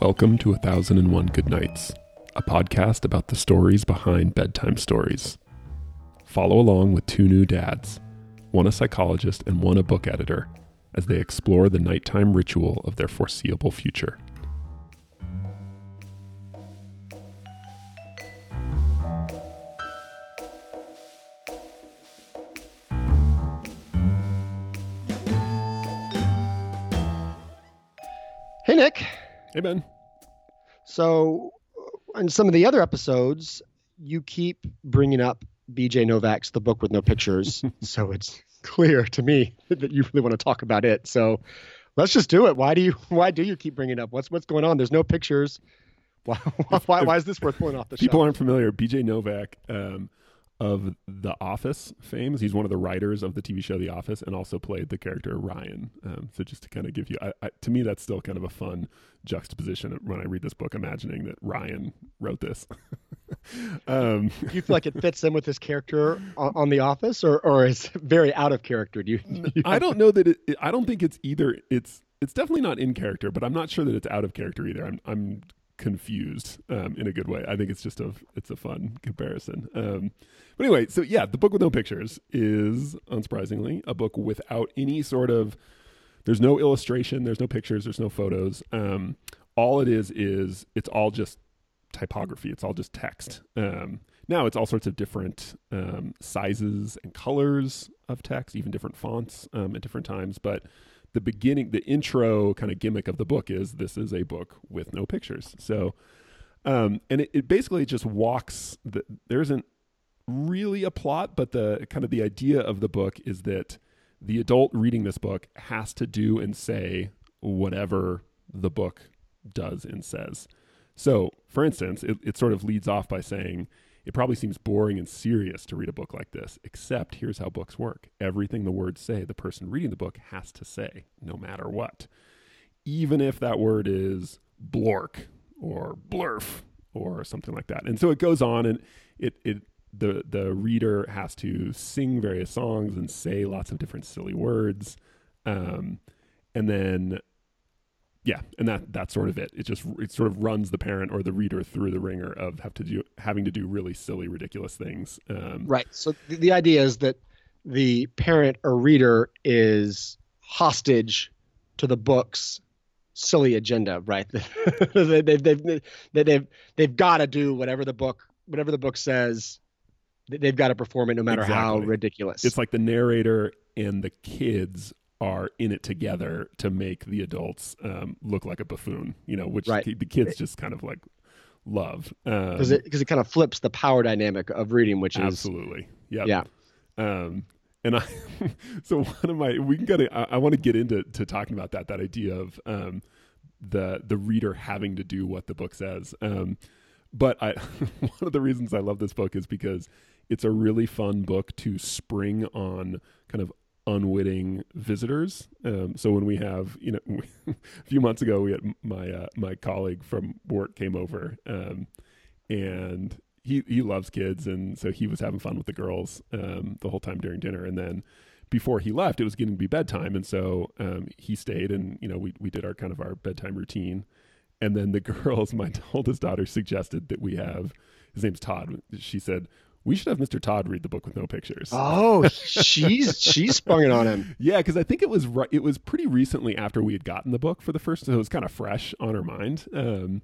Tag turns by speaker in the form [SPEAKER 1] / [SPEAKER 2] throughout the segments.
[SPEAKER 1] Welcome to A Thousand and One Good Nights, a podcast about the stories behind bedtime stories. Follow along with two new dads, one a psychologist and one a book editor, as they explore the nighttime ritual of their foreseeable future.
[SPEAKER 2] Hey,
[SPEAKER 1] Ben.
[SPEAKER 2] So, in some of the other episodes, you keep bringing up BJ Novak's The Book with No Pictures. so it's clear to me that you really want to talk about it. So let's just do it. Why do you Why do you keep bringing it up? What's What's going on? There's no pictures. Why Why, why is this worth pulling off the show?
[SPEAKER 1] People
[SPEAKER 2] shelf?
[SPEAKER 1] aren't familiar. BJ Novak um, of The Office fame. He's one of the writers of the TV show The Office and also played the character Ryan. Um, so just to kind of give you, I, I, to me, that's still kind of a fun juxtaposition when I read this book, imagining that Ryan wrote this. um,
[SPEAKER 2] Do you feel like it fits in with his character on, on The Office, or or is very out of character? Do you? do you
[SPEAKER 1] I don't know that it, it. I don't think it's either. It's it's definitely not in character, but I'm not sure that it's out of character either. I'm I'm confused um, in a good way. I think it's just a it's a fun comparison. Um, but anyway, so yeah, the book with no pictures is unsurprisingly a book without any sort of. There's no illustration. There's no pictures. There's no photos. Um, all it is is it's all just typography. It's all just text. Um, now it's all sorts of different um, sizes and colors of text, even different fonts um, at different times. But the beginning, the intro kind of gimmick of the book is this is a book with no pictures. So, um, and it, it basically just walks. The, there isn't really a plot, but the kind of the idea of the book is that the adult reading this book has to do and say whatever the book does and says. So, for instance, it, it sort of leads off by saying, it probably seems boring and serious to read a book like this, except here's how books work. Everything the words say, the person reading the book has to say, no matter what. Even if that word is blork or blurf or something like that. And so it goes on and it, it the the reader has to sing various songs and say lots of different silly words. Um, and then yeah, and that that's sort of it. It just it sort of runs the parent or the reader through the wringer of have to do having to do really silly, ridiculous things. Um,
[SPEAKER 2] Right. So the, the idea is that the parent or reader is hostage to the book's silly agenda, right? they, they've, they've, they, they've, they've got to do whatever the book, whatever the book says. they- They've got to perform it no matter how ridiculous.
[SPEAKER 1] It's like the narrator and the kids are in it together to make the adults um, look like a buffoon, you know, which
[SPEAKER 2] Right.
[SPEAKER 1] the, the kids just kind of like love. Um,
[SPEAKER 2] because it because it kind of flips the power dynamic of reading, which is
[SPEAKER 1] absolutely, yep.
[SPEAKER 2] yeah.
[SPEAKER 1] Um, and I, so one of my, we can get, I, I want to get into to talking about that, that idea of um, the the reader having to do what the book says. Um, but I, one of the reasons I love this book is because it's a really fun book to spring on kind of unwitting visitors. Um, so when we have, you know, a few months ago, we had my uh, my colleague from work came over, um, and he he loves kids, and so he was having fun with the girls um, the whole time during dinner, and then. Before he left, it was getting to be bedtime, and so um, he stayed, and you know we we did our kind of our bedtime routine, and then the girls, my oldest daughter, suggested that we have his name's Todd. She said we should have Mr. Todd read the book with no pictures.
[SPEAKER 2] Oh, she's she's sprung it on him.
[SPEAKER 1] Yeah, because I think it was ri- it was pretty recently after we had gotten the book for the first, so it was kind of fresh on her mind. Um,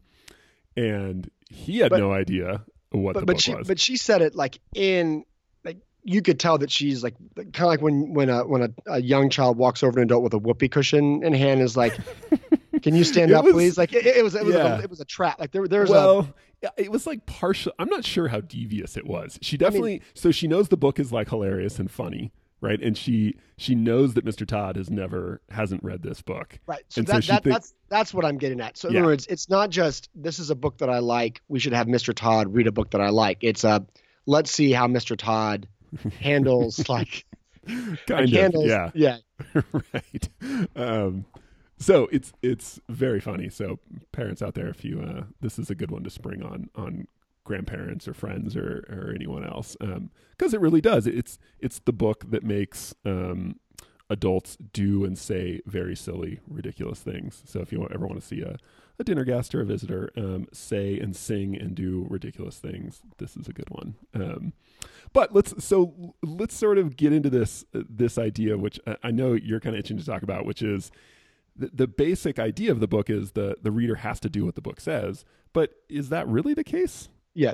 [SPEAKER 1] and he had
[SPEAKER 2] But-
[SPEAKER 1] no idea what
[SPEAKER 2] But
[SPEAKER 1] the
[SPEAKER 2] but
[SPEAKER 1] book
[SPEAKER 2] she
[SPEAKER 1] was.
[SPEAKER 2] but she said it like in like you could tell that she's like kind of like when when a when a, a young child walks over an adult with a whoopee cushion in hand is like, can you stand up,
[SPEAKER 1] was-
[SPEAKER 2] please? Like it, it was it was
[SPEAKER 1] Yeah.
[SPEAKER 2] a, it was a trap. Like there there's a
[SPEAKER 1] well, yeah, it was like partial. I'm not sure how devious it was. She definitely so she knows the book is like hilarious and funny, right? And she she knows that Mr. Todd has never hasn't read this book.
[SPEAKER 2] Right. So
[SPEAKER 1] And
[SPEAKER 2] that,
[SPEAKER 1] she
[SPEAKER 2] that
[SPEAKER 1] think-
[SPEAKER 2] that's that's what I'm getting at. So in
[SPEAKER 1] Yeah.
[SPEAKER 2] other words, it's not just this is a book that I like. We should have Mr. Todd read a book that I like. It's a let's see how Mr. Todd handles like
[SPEAKER 1] Kind
[SPEAKER 2] like
[SPEAKER 1] of,
[SPEAKER 2] handles
[SPEAKER 1] yeah.
[SPEAKER 2] yeah.
[SPEAKER 1] right. Um, so it's it's very funny. So parents out there, if you uh, this is a good one to spring on on grandparents or friends or or anyone else, because it really does. It's it's the book that makes um, adults do and say very silly, ridiculous things. So if you ever want to see a, a dinner guest or a visitor um, say and sing and do ridiculous things, this is a good one. Um, but let's so let's sort of get into this this idea, which I know you're kind of itching to talk about, which is the, the basic idea of the book is the the reader has to do what the book says. But is that really the case?
[SPEAKER 2] Yeah,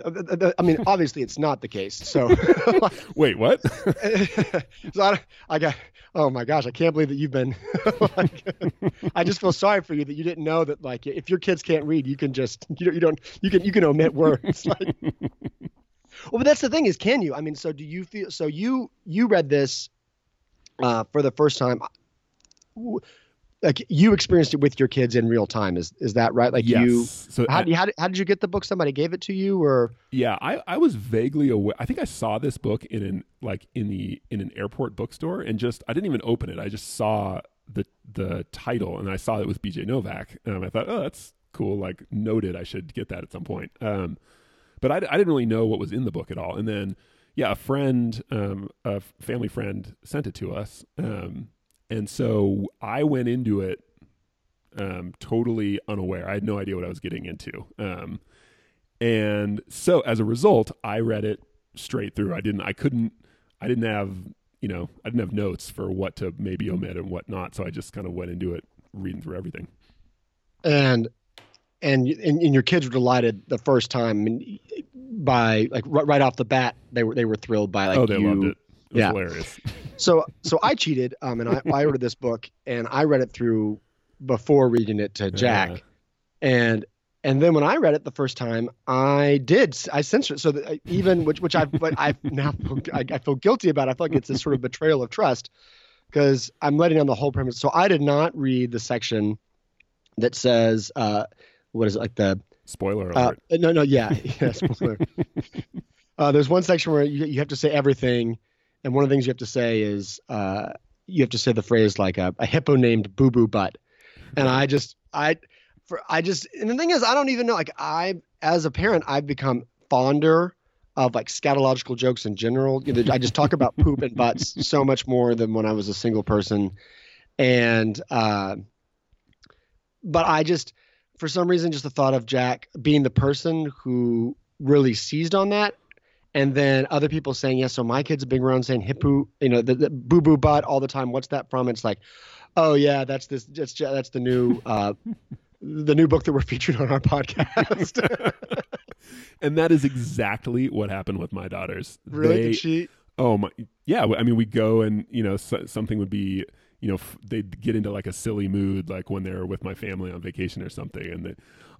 [SPEAKER 2] I mean, obviously it's not the case. So,
[SPEAKER 1] wait, what?
[SPEAKER 2] so I, I, got. Oh my gosh, I can't believe that you've been. like, I just feel sorry for you that you didn't know that. Like, if your kids can't read, you can just you don't you don't you can you can omit words. Like, well, but that's the thing is, can you? I mean, so do you feel? So you you read this uh, for the first time like you experienced it with your kids in real time is is that right? Like
[SPEAKER 1] yes.
[SPEAKER 2] you
[SPEAKER 1] so
[SPEAKER 2] how, how, did, how did you get the book? Somebody gave it to you or?
[SPEAKER 1] Yeah i i was vaguely aware i think i saw this book in an like in the in an airport bookstore and just i didn't even open it. I just saw the the title and i saw it was bj novak and i thought oh that's cool like noted i should get that at some point. Um but i, I didn't really know what was in the book at all and then yeah a friend um a family friend sent it to us um and so I went into it um, totally unaware. I had no idea what I was getting into. Um, and so as a result, I read it straight through. I didn't, I couldn't, I didn't have, you know, I didn't have notes for what to maybe omit and what not. So I just kind of went into it reading through everything.
[SPEAKER 2] And, and, and, and your kids were delighted the first time by like right, right off the bat, they were, they were thrilled by like,
[SPEAKER 1] oh, they
[SPEAKER 2] you,
[SPEAKER 1] loved it. It yeah. hilarious.
[SPEAKER 2] so so I cheated, um, and I, I ordered this book and I read it through before reading it to Jack, yeah. and and then when I read it the first time, I did I censored it so that I, even which which I but I now I, I feel guilty about. I feel like it's a sort of betrayal of trust because I'm letting on the whole premise. So I did not read the section that says uh, what is it like the
[SPEAKER 1] spoiler uh, alert? Uh,
[SPEAKER 2] no, no, yeah, yeah, spoiler. uh, there's one section where you, you have to say everything and one of the things you have to say is uh, you have to say the phrase like a, a hippo named Boo Boo Butt, and I just I for I just and the thing is I don't even know like I as a parent I've become fonder of like scatological jokes in general. You know, I just talk about poop and butts so much more than when I was a single person, and uh, but I just for some reason just the thought of Jack being the person who really seized on that and then other people saying yes. So my kids have been around saying hippo, you know, the, the boo boo butt all the time. What's that from? It's like, oh yeah, that's this. That's that's the new. Uh, the new book that we're featured on our podcast.
[SPEAKER 1] and that is exactly what happened with my daughters.
[SPEAKER 2] Really? They, Did she?
[SPEAKER 1] Oh my! Yeah. I mean, we go and you know so, something would be you know f- they'd get into like a silly mood like when they're with my family on vacation or something, and they,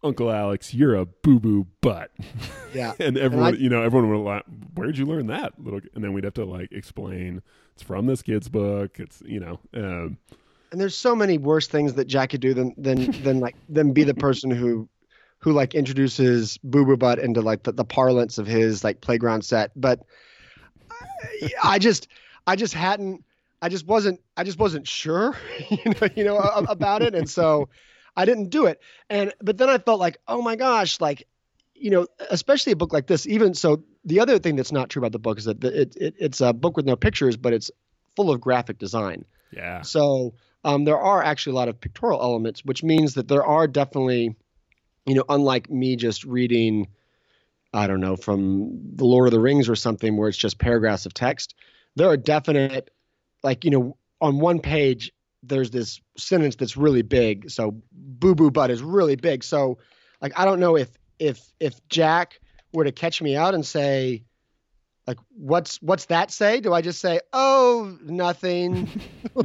[SPEAKER 1] Uncle Alex, you're a boo boo butt.
[SPEAKER 2] Yeah.
[SPEAKER 1] and everyone, and I, you know, everyone would like, where'd you learn that? Little, and then we'd have to like explain it's from this kid's book. It's, you know, um,
[SPEAKER 2] and there's so many worse things that Jack could do than, than, than like, than be the person who, who like introduces boo boo butt into like the, the parlance of his like playground set. But I, I just, I just hadn't, I just wasn't, I just wasn't sure, you know, you know, about it. And so, I didn't do it. And but then I felt like, oh my gosh, like you know, especially a book like this. Even so, the other thing that's not true about the book is that it, it it's a book with no pictures, but it's full of graphic design.
[SPEAKER 1] Yeah.
[SPEAKER 2] So um, there are actually a lot of pictorial elements, which means that there are definitely, you know, unlike me just reading, I don't know, from the Lord of the Rings or something where it's just paragraphs of text. There are definite, like you know, on one page there's this sentence that's really big. So boo boo butt is really big. So like I don't know if if if Jack were to catch me out and say like what's what's that say? Do I just say oh nothing?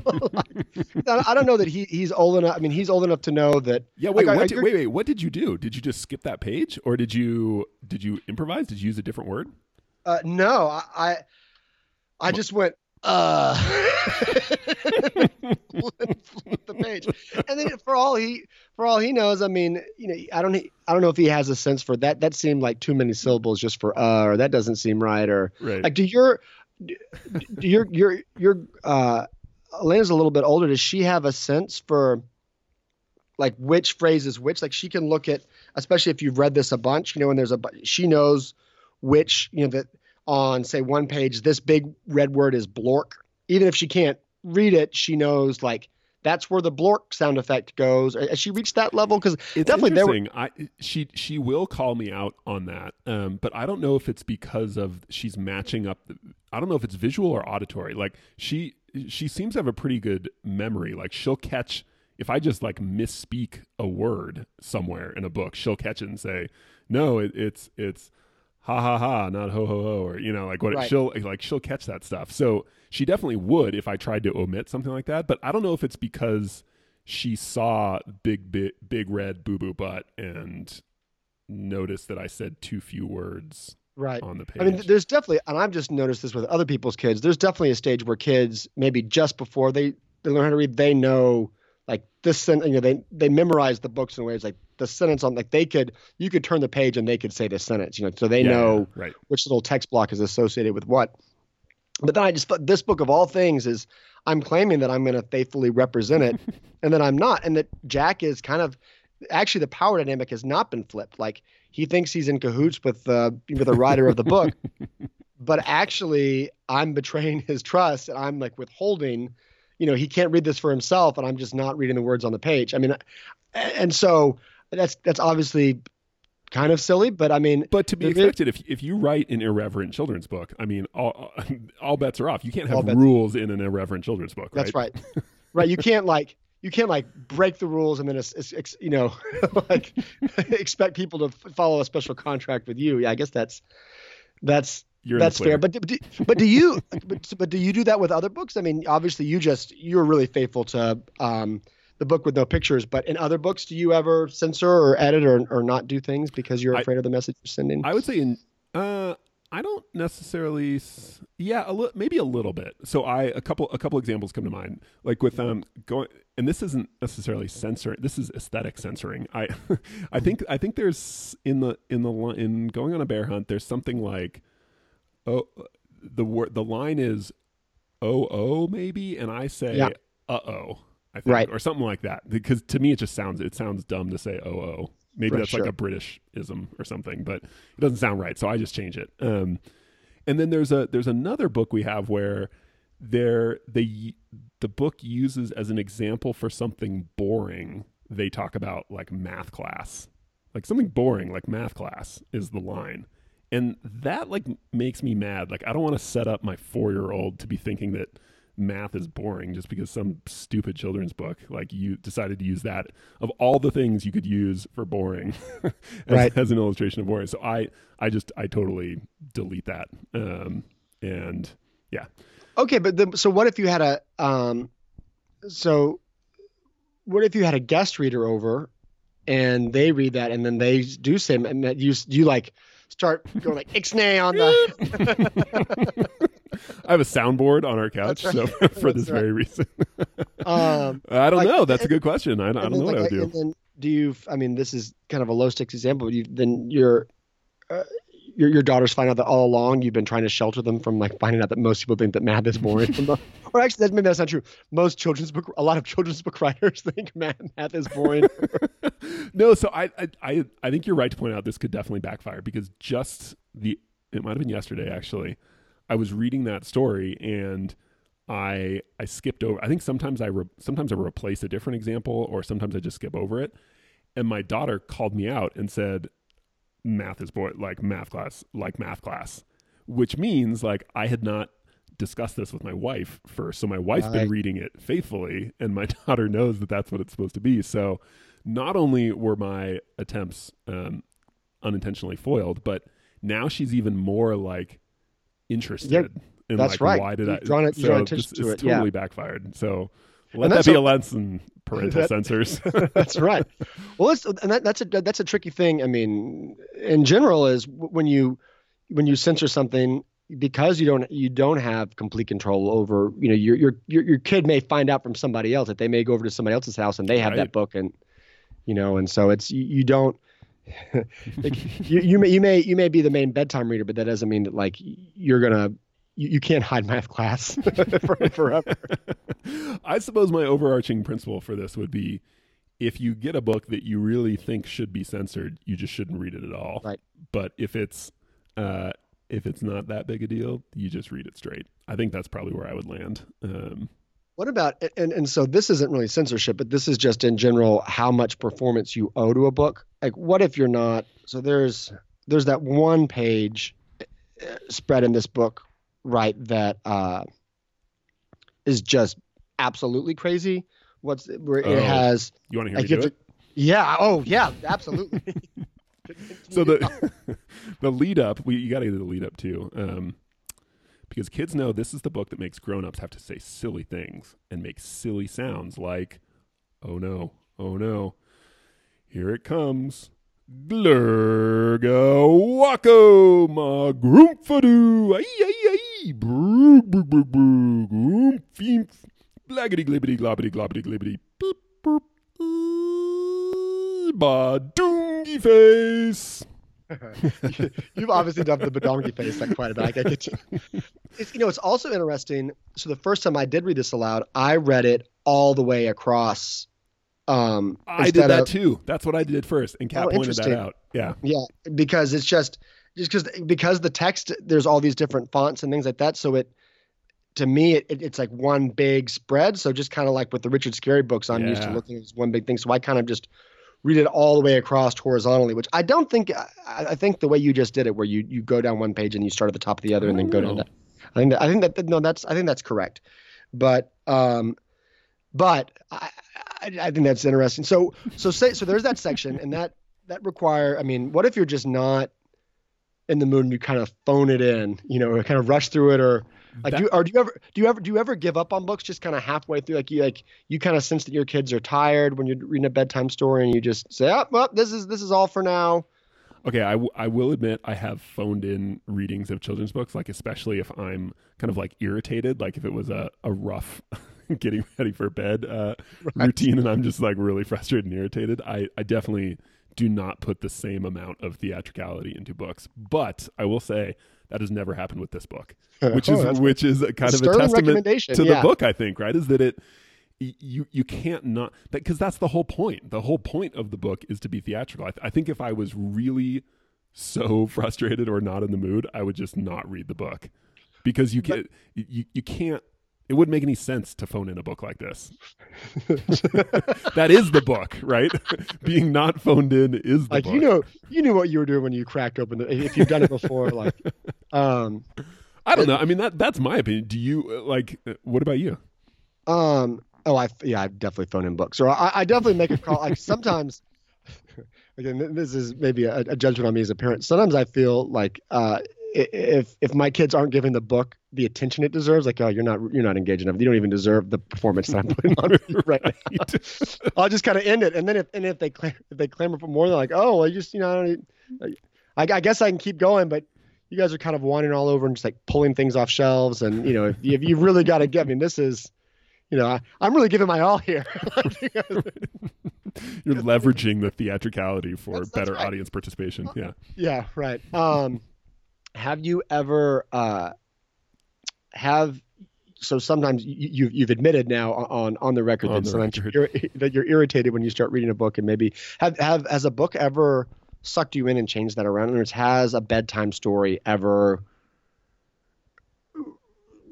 [SPEAKER 2] I don't know that he he's old enough. I mean he's old enough to know that.
[SPEAKER 1] Yeah. Wait. Like, what I, did, wait. Wait. What did you do? Did you just skip that page, or did you did you improvise? Did you use a different word?
[SPEAKER 2] Uh, no. I I, I just went uh flip the page. And then for all he for all he knows i mean you know i don't i don't know if he has a sense for that. That seemed like too many syllables just for uh or that doesn't seem right or
[SPEAKER 1] right.
[SPEAKER 2] like do your do your your your uh Elena's a little bit older. Does she have a sense for like which phrase is which? Like she can look at especially if you've read this a bunch you know when there's a she knows which you know that on say one page this big red word is blork even if she can't read it she knows like that's where the blork sound effect goes. Has she reached that level? Because
[SPEAKER 1] It's
[SPEAKER 2] definitely there were.
[SPEAKER 1] I she she will call me out on that, um, but I don't know if it's because of she's matching up. The, I don't know if it's visual or auditory. Like she she seems to have a pretty good memory. Like she'll catch if I just like misspeak a word somewhere in a book, she'll catch it and say, "No, it, it's it's." Ha ha ha, not ho ho ho, or you know, like what
[SPEAKER 2] Right.
[SPEAKER 1] she'll like she'll catch that stuff. So she definitely would if I tried to omit something like that. But I don't know if it's because she saw big big big red boo boo butt and noticed that I said too few words
[SPEAKER 2] right.
[SPEAKER 1] on the page.
[SPEAKER 2] I mean, there's definitely, and I've just noticed this with other people's kids. There's definitely a stage where kids, maybe just before they, they learn how to read, they know like this, you know, they they memorize the books in ways like the sentence on like they could, you could turn the page and they could say the sentence, you know, so they
[SPEAKER 1] Yeah,
[SPEAKER 2] know
[SPEAKER 1] right.
[SPEAKER 2] which little text block is associated with what. But then I just thought this book of all things is I'm claiming that I'm going to faithfully represent it, and that I'm not, and that Jack is kind of actually the power dynamic has not been flipped. Like he thinks he's in cahoots with uh, with the writer of the book, but actually I'm betraying his trust, and I'm like withholding. You know, he can't read this for himself, and I'm just not reading the words on the page. I mean, and so that's that's obviously kind of silly, but I mean,
[SPEAKER 1] But to be
[SPEAKER 2] is-
[SPEAKER 1] expected, if if you write an irreverent children's book, I mean, all all bets are off. You can't have rules in an irreverent children's book, right?
[SPEAKER 2] That's right. right. You can't like you can't like break the rules and then it's, it's, you know like expect people to follow a special contract with you. Yeah, I guess that's that's
[SPEAKER 1] You're
[SPEAKER 2] that's fair. But do- but do, but do you but, but do you do that with other books? I mean, obviously you just you're really faithful to um the book with no pictures, but in other books, do you ever censor or edit or, or not do things because you're
[SPEAKER 1] I-
[SPEAKER 2] afraid of the message you're sending?
[SPEAKER 1] I would say in uh I don't necessarily yeah, a li- maybe a little bit. So I a couple a couple examples come to mind. Like with um going and this isn't necessarily censoring. This is aesthetic censoring. I I think I think there's in the in the in going on a bear hunt there's something like oh the word the line is oh oh maybe and I say
[SPEAKER 2] Yeah.
[SPEAKER 1] uh oh. I think
[SPEAKER 2] Right.
[SPEAKER 1] or something like that because to me it just sounds it sounds dumb to say oh oh. Maybe that's
[SPEAKER 2] sure.
[SPEAKER 1] like a Britishism or something, but it doesn't sound right, so I just change it. Um, and then there's a there's another book we have where there the the book uses as an example for something boring. They talk about like math class, like something boring like math class is the line, and that like makes me mad. Like I don't want to set up my four year old to be thinking that math is boring just because some stupid children's book like you decided to use that of all the things you could use for boring as,
[SPEAKER 2] Right.
[SPEAKER 1] as an illustration of boring so i i just i totally delete that. Um and yeah.
[SPEAKER 2] Okay, but the, so what if you had a um, so what if you had a guest reader over, and they read that, and then they do say, and that you you like start going like ixnay on the
[SPEAKER 1] i have a soundboard on our couch
[SPEAKER 2] That's
[SPEAKER 1] so
[SPEAKER 2] right.
[SPEAKER 1] for this
[SPEAKER 2] right.
[SPEAKER 1] very reason
[SPEAKER 2] um.
[SPEAKER 1] i don't
[SPEAKER 2] Like,
[SPEAKER 1] know that's a good question i, I don't
[SPEAKER 2] and
[SPEAKER 1] know
[SPEAKER 2] then,
[SPEAKER 1] what i would do
[SPEAKER 2] And then do you? I mean, this is kind of a low stakes example. But you then your uh, your your daughters find out that all along you've been trying to shelter them from like finding out that most people think that math is boring. or actually, that, maybe that's not true. Most children's book, a lot of children's book writers think math math is boring.
[SPEAKER 1] no, so I, I I I think you're right to point out this could definitely backfire because just the it might have been yesterday actually. I was reading that story and I I skipped over. I think sometimes I re, sometimes I replace a different example or sometimes I just skip over it. And my daughter called me out and said, "Math is boy like math class, like math class," which means like I had not discussed this with my wife first. So my wife's been reading it faithfully, and my daughter knows that that's what it's supposed to be. So not only were my attempts um, unintentionally foiled, but now she's even more like interested.
[SPEAKER 2] Yeah,
[SPEAKER 1] in
[SPEAKER 2] that's
[SPEAKER 1] like
[SPEAKER 2] right.
[SPEAKER 1] why did
[SPEAKER 2] You've
[SPEAKER 1] I?
[SPEAKER 2] drawn it-
[SPEAKER 1] so
[SPEAKER 2] drawn
[SPEAKER 1] this
[SPEAKER 2] to
[SPEAKER 1] is
[SPEAKER 2] it, yeah.
[SPEAKER 1] totally backfired. So let that be
[SPEAKER 2] a-
[SPEAKER 1] a lesson, parental
[SPEAKER 2] That-
[SPEAKER 1] censors.
[SPEAKER 2] that's right. Well, it's, and that, that's a that's a tricky thing. I mean, in general, is when you when you censor something because you don't you don't have complete control over. You know, your your your, your kid may find out from somebody else that they may go over to somebody else's house and they have
[SPEAKER 1] Right.
[SPEAKER 2] that book, and you know, and so it's you, you don't. Like, you, you may you may you may be the main bedtime reader, but that doesn't mean that like you're gonna you, you can't hide math class for, forever.
[SPEAKER 1] I suppose my overarching principle for this would be if you get a book that you really think should be censored, you just shouldn't read it at all.
[SPEAKER 2] Right.
[SPEAKER 1] But if it's uh, if it's not that big a deal, you just read it straight. I think that's probably where I would land. Um,
[SPEAKER 2] What about and and so this isn't really censorship, but this is just in general how much performance you owe to a book. Like, what if you're not? So there's there's that one page uh, spread in this book, right? That uh, is just absolutely crazy. What's where
[SPEAKER 1] Oh,
[SPEAKER 2] it has?
[SPEAKER 1] You want to hear
[SPEAKER 2] like,
[SPEAKER 1] me do it?
[SPEAKER 2] to- yeah. Oh, yeah. Absolutely.
[SPEAKER 1] so the the lead up we you got to do the lead up too um because kids know this is the book that makes grown-ups have to say silly things and make silly sounds like oh no oh no here it comes Glurga wako ma groomfadu ay ay ay broo broo broo broo groom feem blaggity glibbity globbity globbity glibbity beep boop ee, ba doongy face
[SPEAKER 2] You've obviously done the badongi face like quite a bit. I get you. It's, you know, it's also interesting. So the first time I did read this aloud, I read it all the way across. Um,
[SPEAKER 1] I did that
[SPEAKER 2] of-
[SPEAKER 1] too. That's what I did first, and Kat
[SPEAKER 2] Oh,
[SPEAKER 1] pointed that out. Yeah,
[SPEAKER 2] Yeah, because it's just just because because the text there's all these different fonts and things like that. So it to me it, it- it's like one big spread. So just kind of like with the Richard Scarry books, I'm used to looking at this one big thing. So I kind of just read it all the way across horizontally, which I don't think I, I think the way you just did it, where you you go down one page and you start at the top of the other and then go down.
[SPEAKER 1] Oh.
[SPEAKER 2] That, I think that, I think that no, that's I think that's correct, but um, but I, I, I think that's interesting. So so say so there's that section and that that require. I mean, what if you're just not in the mood and you kind of phone it in, you know, or kind of rush through it, or like
[SPEAKER 1] That-
[SPEAKER 2] do or do you ever do you ever do you ever give up on books just kind of halfway through? Like you like you kind of sense that your kids are tired when you're reading a bedtime story and you just say, oh, well, this is this is all for now.
[SPEAKER 1] Okay, I, w- I will admit I have phoned in readings of children's books, like especially if I'm kind of like irritated, like if it was a, a rough getting ready for bed uh, routine and I'm just like really frustrated and irritated. I, I definitely do not put the same amount of theatricality into books. But I will say that has never happened with this book, which
[SPEAKER 2] Oh,
[SPEAKER 1] is which is a kind of a testament to
[SPEAKER 2] yeah.
[SPEAKER 1] the book, I think, right? Is that it you you can't not that because that's the whole point. The whole point of the book is to be theatrical. I, th- I think if I was really so frustrated or not in the mood, I would just not read the book because you can you you can't. It wouldn't make any sense to phone in a book like this. that is the book, right? Being not phoned in is the
[SPEAKER 2] like
[SPEAKER 1] book.
[SPEAKER 2] you know you knew what you were doing when you cracked open the if you've done it before like um
[SPEAKER 1] I don't know. I mean that that's my opinion. Do you uh, like? uh, What about you?
[SPEAKER 2] Um. Oh, I yeah, I definitely phone in books, or I, I definitely make a call. Like sometimes, again, this is maybe a, a judgment on me as a parent. Sometimes I feel like uh, if if my kids aren't giving the book the attention it deserves, like oh, you're not you're not engaged enough. You don't even deserve the performance that I'm putting on right now. I'll just kind of end it, and then if and if they clam- if they clamor for more, they're like, oh, I just you know, I, don't, I, I guess I can keep going, but you guys are kind of wandering all over and just like pulling things off shelves, and you know, if, if you really got to get, I mean, this is, you know, I, I'm really giving my all here.
[SPEAKER 1] You're leveraging the theatricality for
[SPEAKER 2] That's- that's
[SPEAKER 1] better
[SPEAKER 2] right.
[SPEAKER 1] audience participation. Yeah.
[SPEAKER 2] yeah, right. Um, have you ever uh, have so sometimes you, you've you've admitted now on on the record
[SPEAKER 1] On
[SPEAKER 2] that
[SPEAKER 1] the
[SPEAKER 2] sometimes
[SPEAKER 1] record.
[SPEAKER 2] You're, that you're irritated when you start reading a book and maybe have have has a book ever sucked you in and changed that around? Words, has a bedtime story ever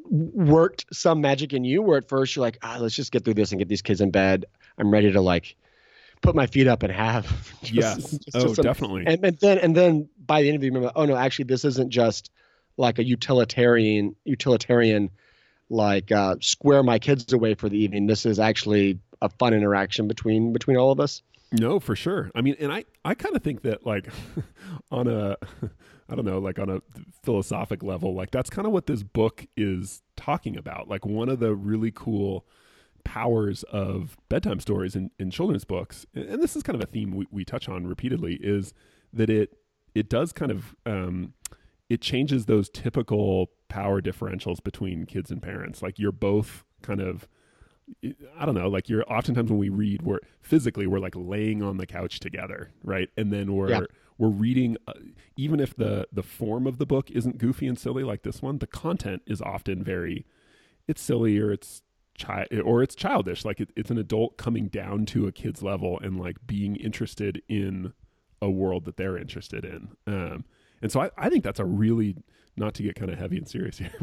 [SPEAKER 2] worked some magic in you where at first you're like, ah, let's just get through this and get these kids in bed. I'm ready to like put my feet up and have just-
[SPEAKER 1] yes.
[SPEAKER 2] just-
[SPEAKER 1] oh,
[SPEAKER 2] just some-
[SPEAKER 1] definitely.
[SPEAKER 2] and, and then and then by the end of the remember, oh no, actually this isn't just like a utilitarian utilitarian like uh, square my kids away for the evening. This is actually a fun interaction between between all of us.
[SPEAKER 1] No, for sure. I mean, and I, I kind of think that like on a, I don't know, like on a philosophic level, like that's kind of what this book is talking about. Like one of the really cool powers of bedtime stories in, in children's books, and this is kind of a theme we, we touch on repeatedly, is that it, it does kind of, um, it changes those typical power differentials between kids and parents. Like you're both kind of, I don't know, like you're oftentimes when we read, we're physically we're like laying on the couch together, right? And then we're
[SPEAKER 2] Yeah.
[SPEAKER 1] we're reading, uh, even if the the form of the book isn't goofy and silly like this one, the content is often very, it's silly or it's child or it's childish. Like it, it's an adult coming down to a kid's level and like being interested in a world that they're interested in. Um, and so I, I think that's a really not to get kind of heavy and serious here,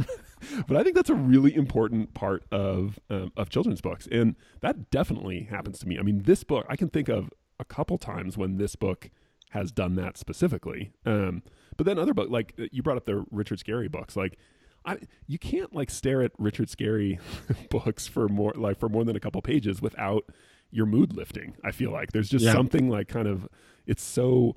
[SPEAKER 1] but I think that's a really important part of um, of children's books, and that definitely happens to me. I mean, this book I can think of a couple times when this book has done that specifically. Um, but then other books, like uh, you brought up the Richard Scarry books, like I, you can't like stare at Richard Scarry books for more like for more than a couple pages without your mood lifting. I feel like there's just
[SPEAKER 2] Yeah.
[SPEAKER 1] something like kind of it's so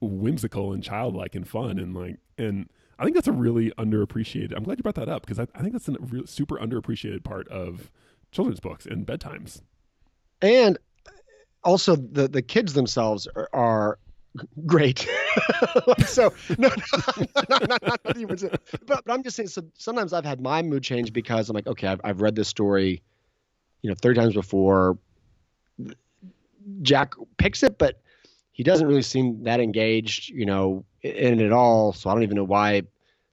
[SPEAKER 1] whimsical and childlike and fun and like and I think that's a really underappreciated. I'm glad you brought that up because I, I think that's a real, super underappreciated part of children's books and bedtimes.
[SPEAKER 2] and also the the kids themselves great. so no, no, not, not, not, not even, but, but I'm just saying. So sometimes I've had my mood change because I'm like, okay, I've, I've read this story, you know, 30 times before. Jack picks it, but he doesn't really seem that engaged, you know, in it at all. So I don't even know why.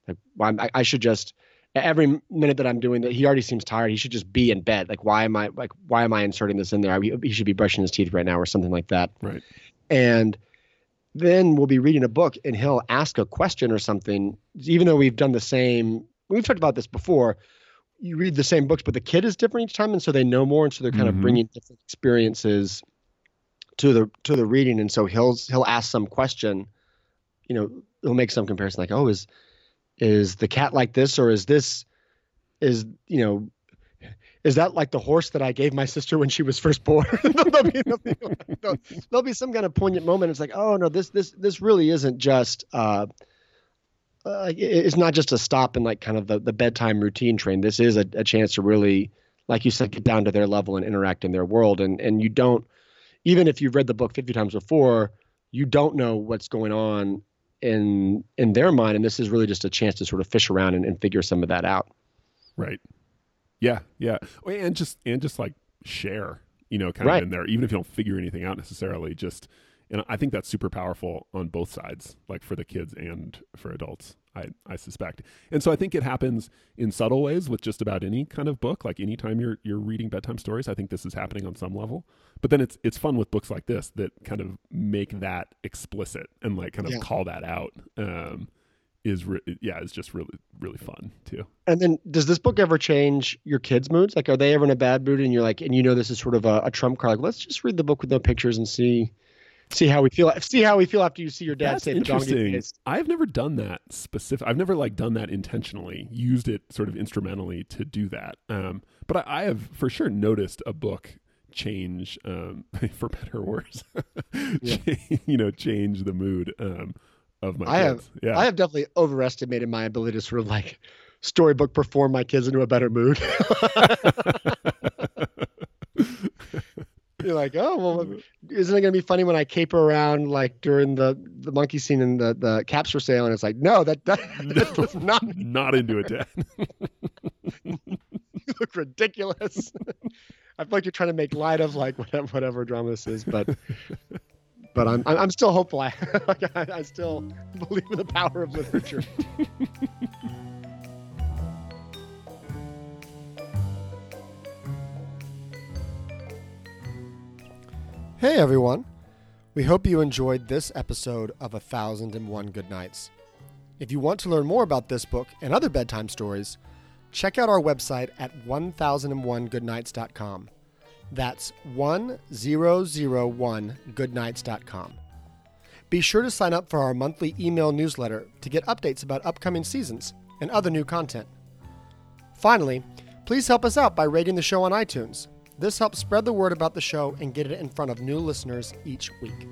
[SPEAKER 2] Like, why I, I should just every minute that I'm doing that, he already seems tired. He should just be in bed. Like, why am I like, why am I inserting this in there? He, he should be brushing his teeth right now or something like that.
[SPEAKER 1] Right.
[SPEAKER 2] And then we'll be reading a book and he'll ask a question or something, even though we've done the same. We've talked about this before. You read the same books, but the kid is different each time, and so they know more, and so they're kind
[SPEAKER 1] Mhm.
[SPEAKER 2] of bringing different experiences to the to the reading. And so he'll he'll ask some question, you know, he'll make some comparison like, oh, is is the cat like this, or is this is you know is that like the horse that I gave my sister when she was first born? there'll, be, there'll, be, there'll- be some kind of poignant moment. It's like, oh no, this this this really isn't just uh, uh, it's not just a stop in like kind of the, the bedtime routine train. This is a, a chance to really, like you said, get down to their level and interact in their world. And and you don't, even if you've read the book fifty times before, you don't know what's going on in in their mind. And this is really just a chance to sort of fish around and, and figure some of that out.
[SPEAKER 1] Right. Yeah, yeah. And just and just like share, you know, kind
[SPEAKER 2] Right.
[SPEAKER 1] of in there, even if you don't figure anything out necessarily, just and I think that's super powerful on both sides, like for the kids and for adults. I, I suspect. And so I think it happens in subtle ways with just about any kind of book. Like anytime you're you're reading bedtime stories, I think this is happening on some level. But then it's it's fun with books like this that kind of make that explicit and like kind of
[SPEAKER 2] Yeah.
[SPEAKER 1] call that out. Um, is re- yeah, it's just really really fun too.
[SPEAKER 2] And then, does this book ever change your kids' moods? Like, are they ever in a bad mood, and you're like, and you know, this is sort of a, a trump card. Like, let's just read the book with no pictures and see, see how we feel. See how we feel after you see your dad
[SPEAKER 1] That's
[SPEAKER 2] say the donkey
[SPEAKER 1] interesting. I've never done that specific. I've never like done that intentionally. Used it sort of instrumentally to do that. Um, but I, I have for sure noticed a book change um, for better or worse.
[SPEAKER 2] Yeah.
[SPEAKER 1] Cha- you know, change the mood um, of my
[SPEAKER 2] I have-
[SPEAKER 1] yeah.
[SPEAKER 2] I have definitely overestimated my ability to sort of like storybook perform my kids into a better mood. You're like, oh well, isn't it gonna be funny when I caper around like during the the monkey scene in the the caps for sale? And it's like, no, that that, that does not
[SPEAKER 1] Not into it, Dad.
[SPEAKER 2] look ridiculous. I feel like you're trying to make light of like whatever whatever drama this is, but but I'm I'm I'm still hopeful. I I, I still believe in the power of literature. Hey everyone. We hope you enjoyed this episode of A Thousand and One Good Nights. If you want to learn more about this book and other bedtime stories, check out our website at 1001goodnights.com. That's 1001goodnights.com. Be sure to sign up for our monthly email newsletter to get updates about upcoming seasons and other new content. Finally, please help us out by rating the show on iTunes. This helps spread the word about the show and get it in front of new listeners each week.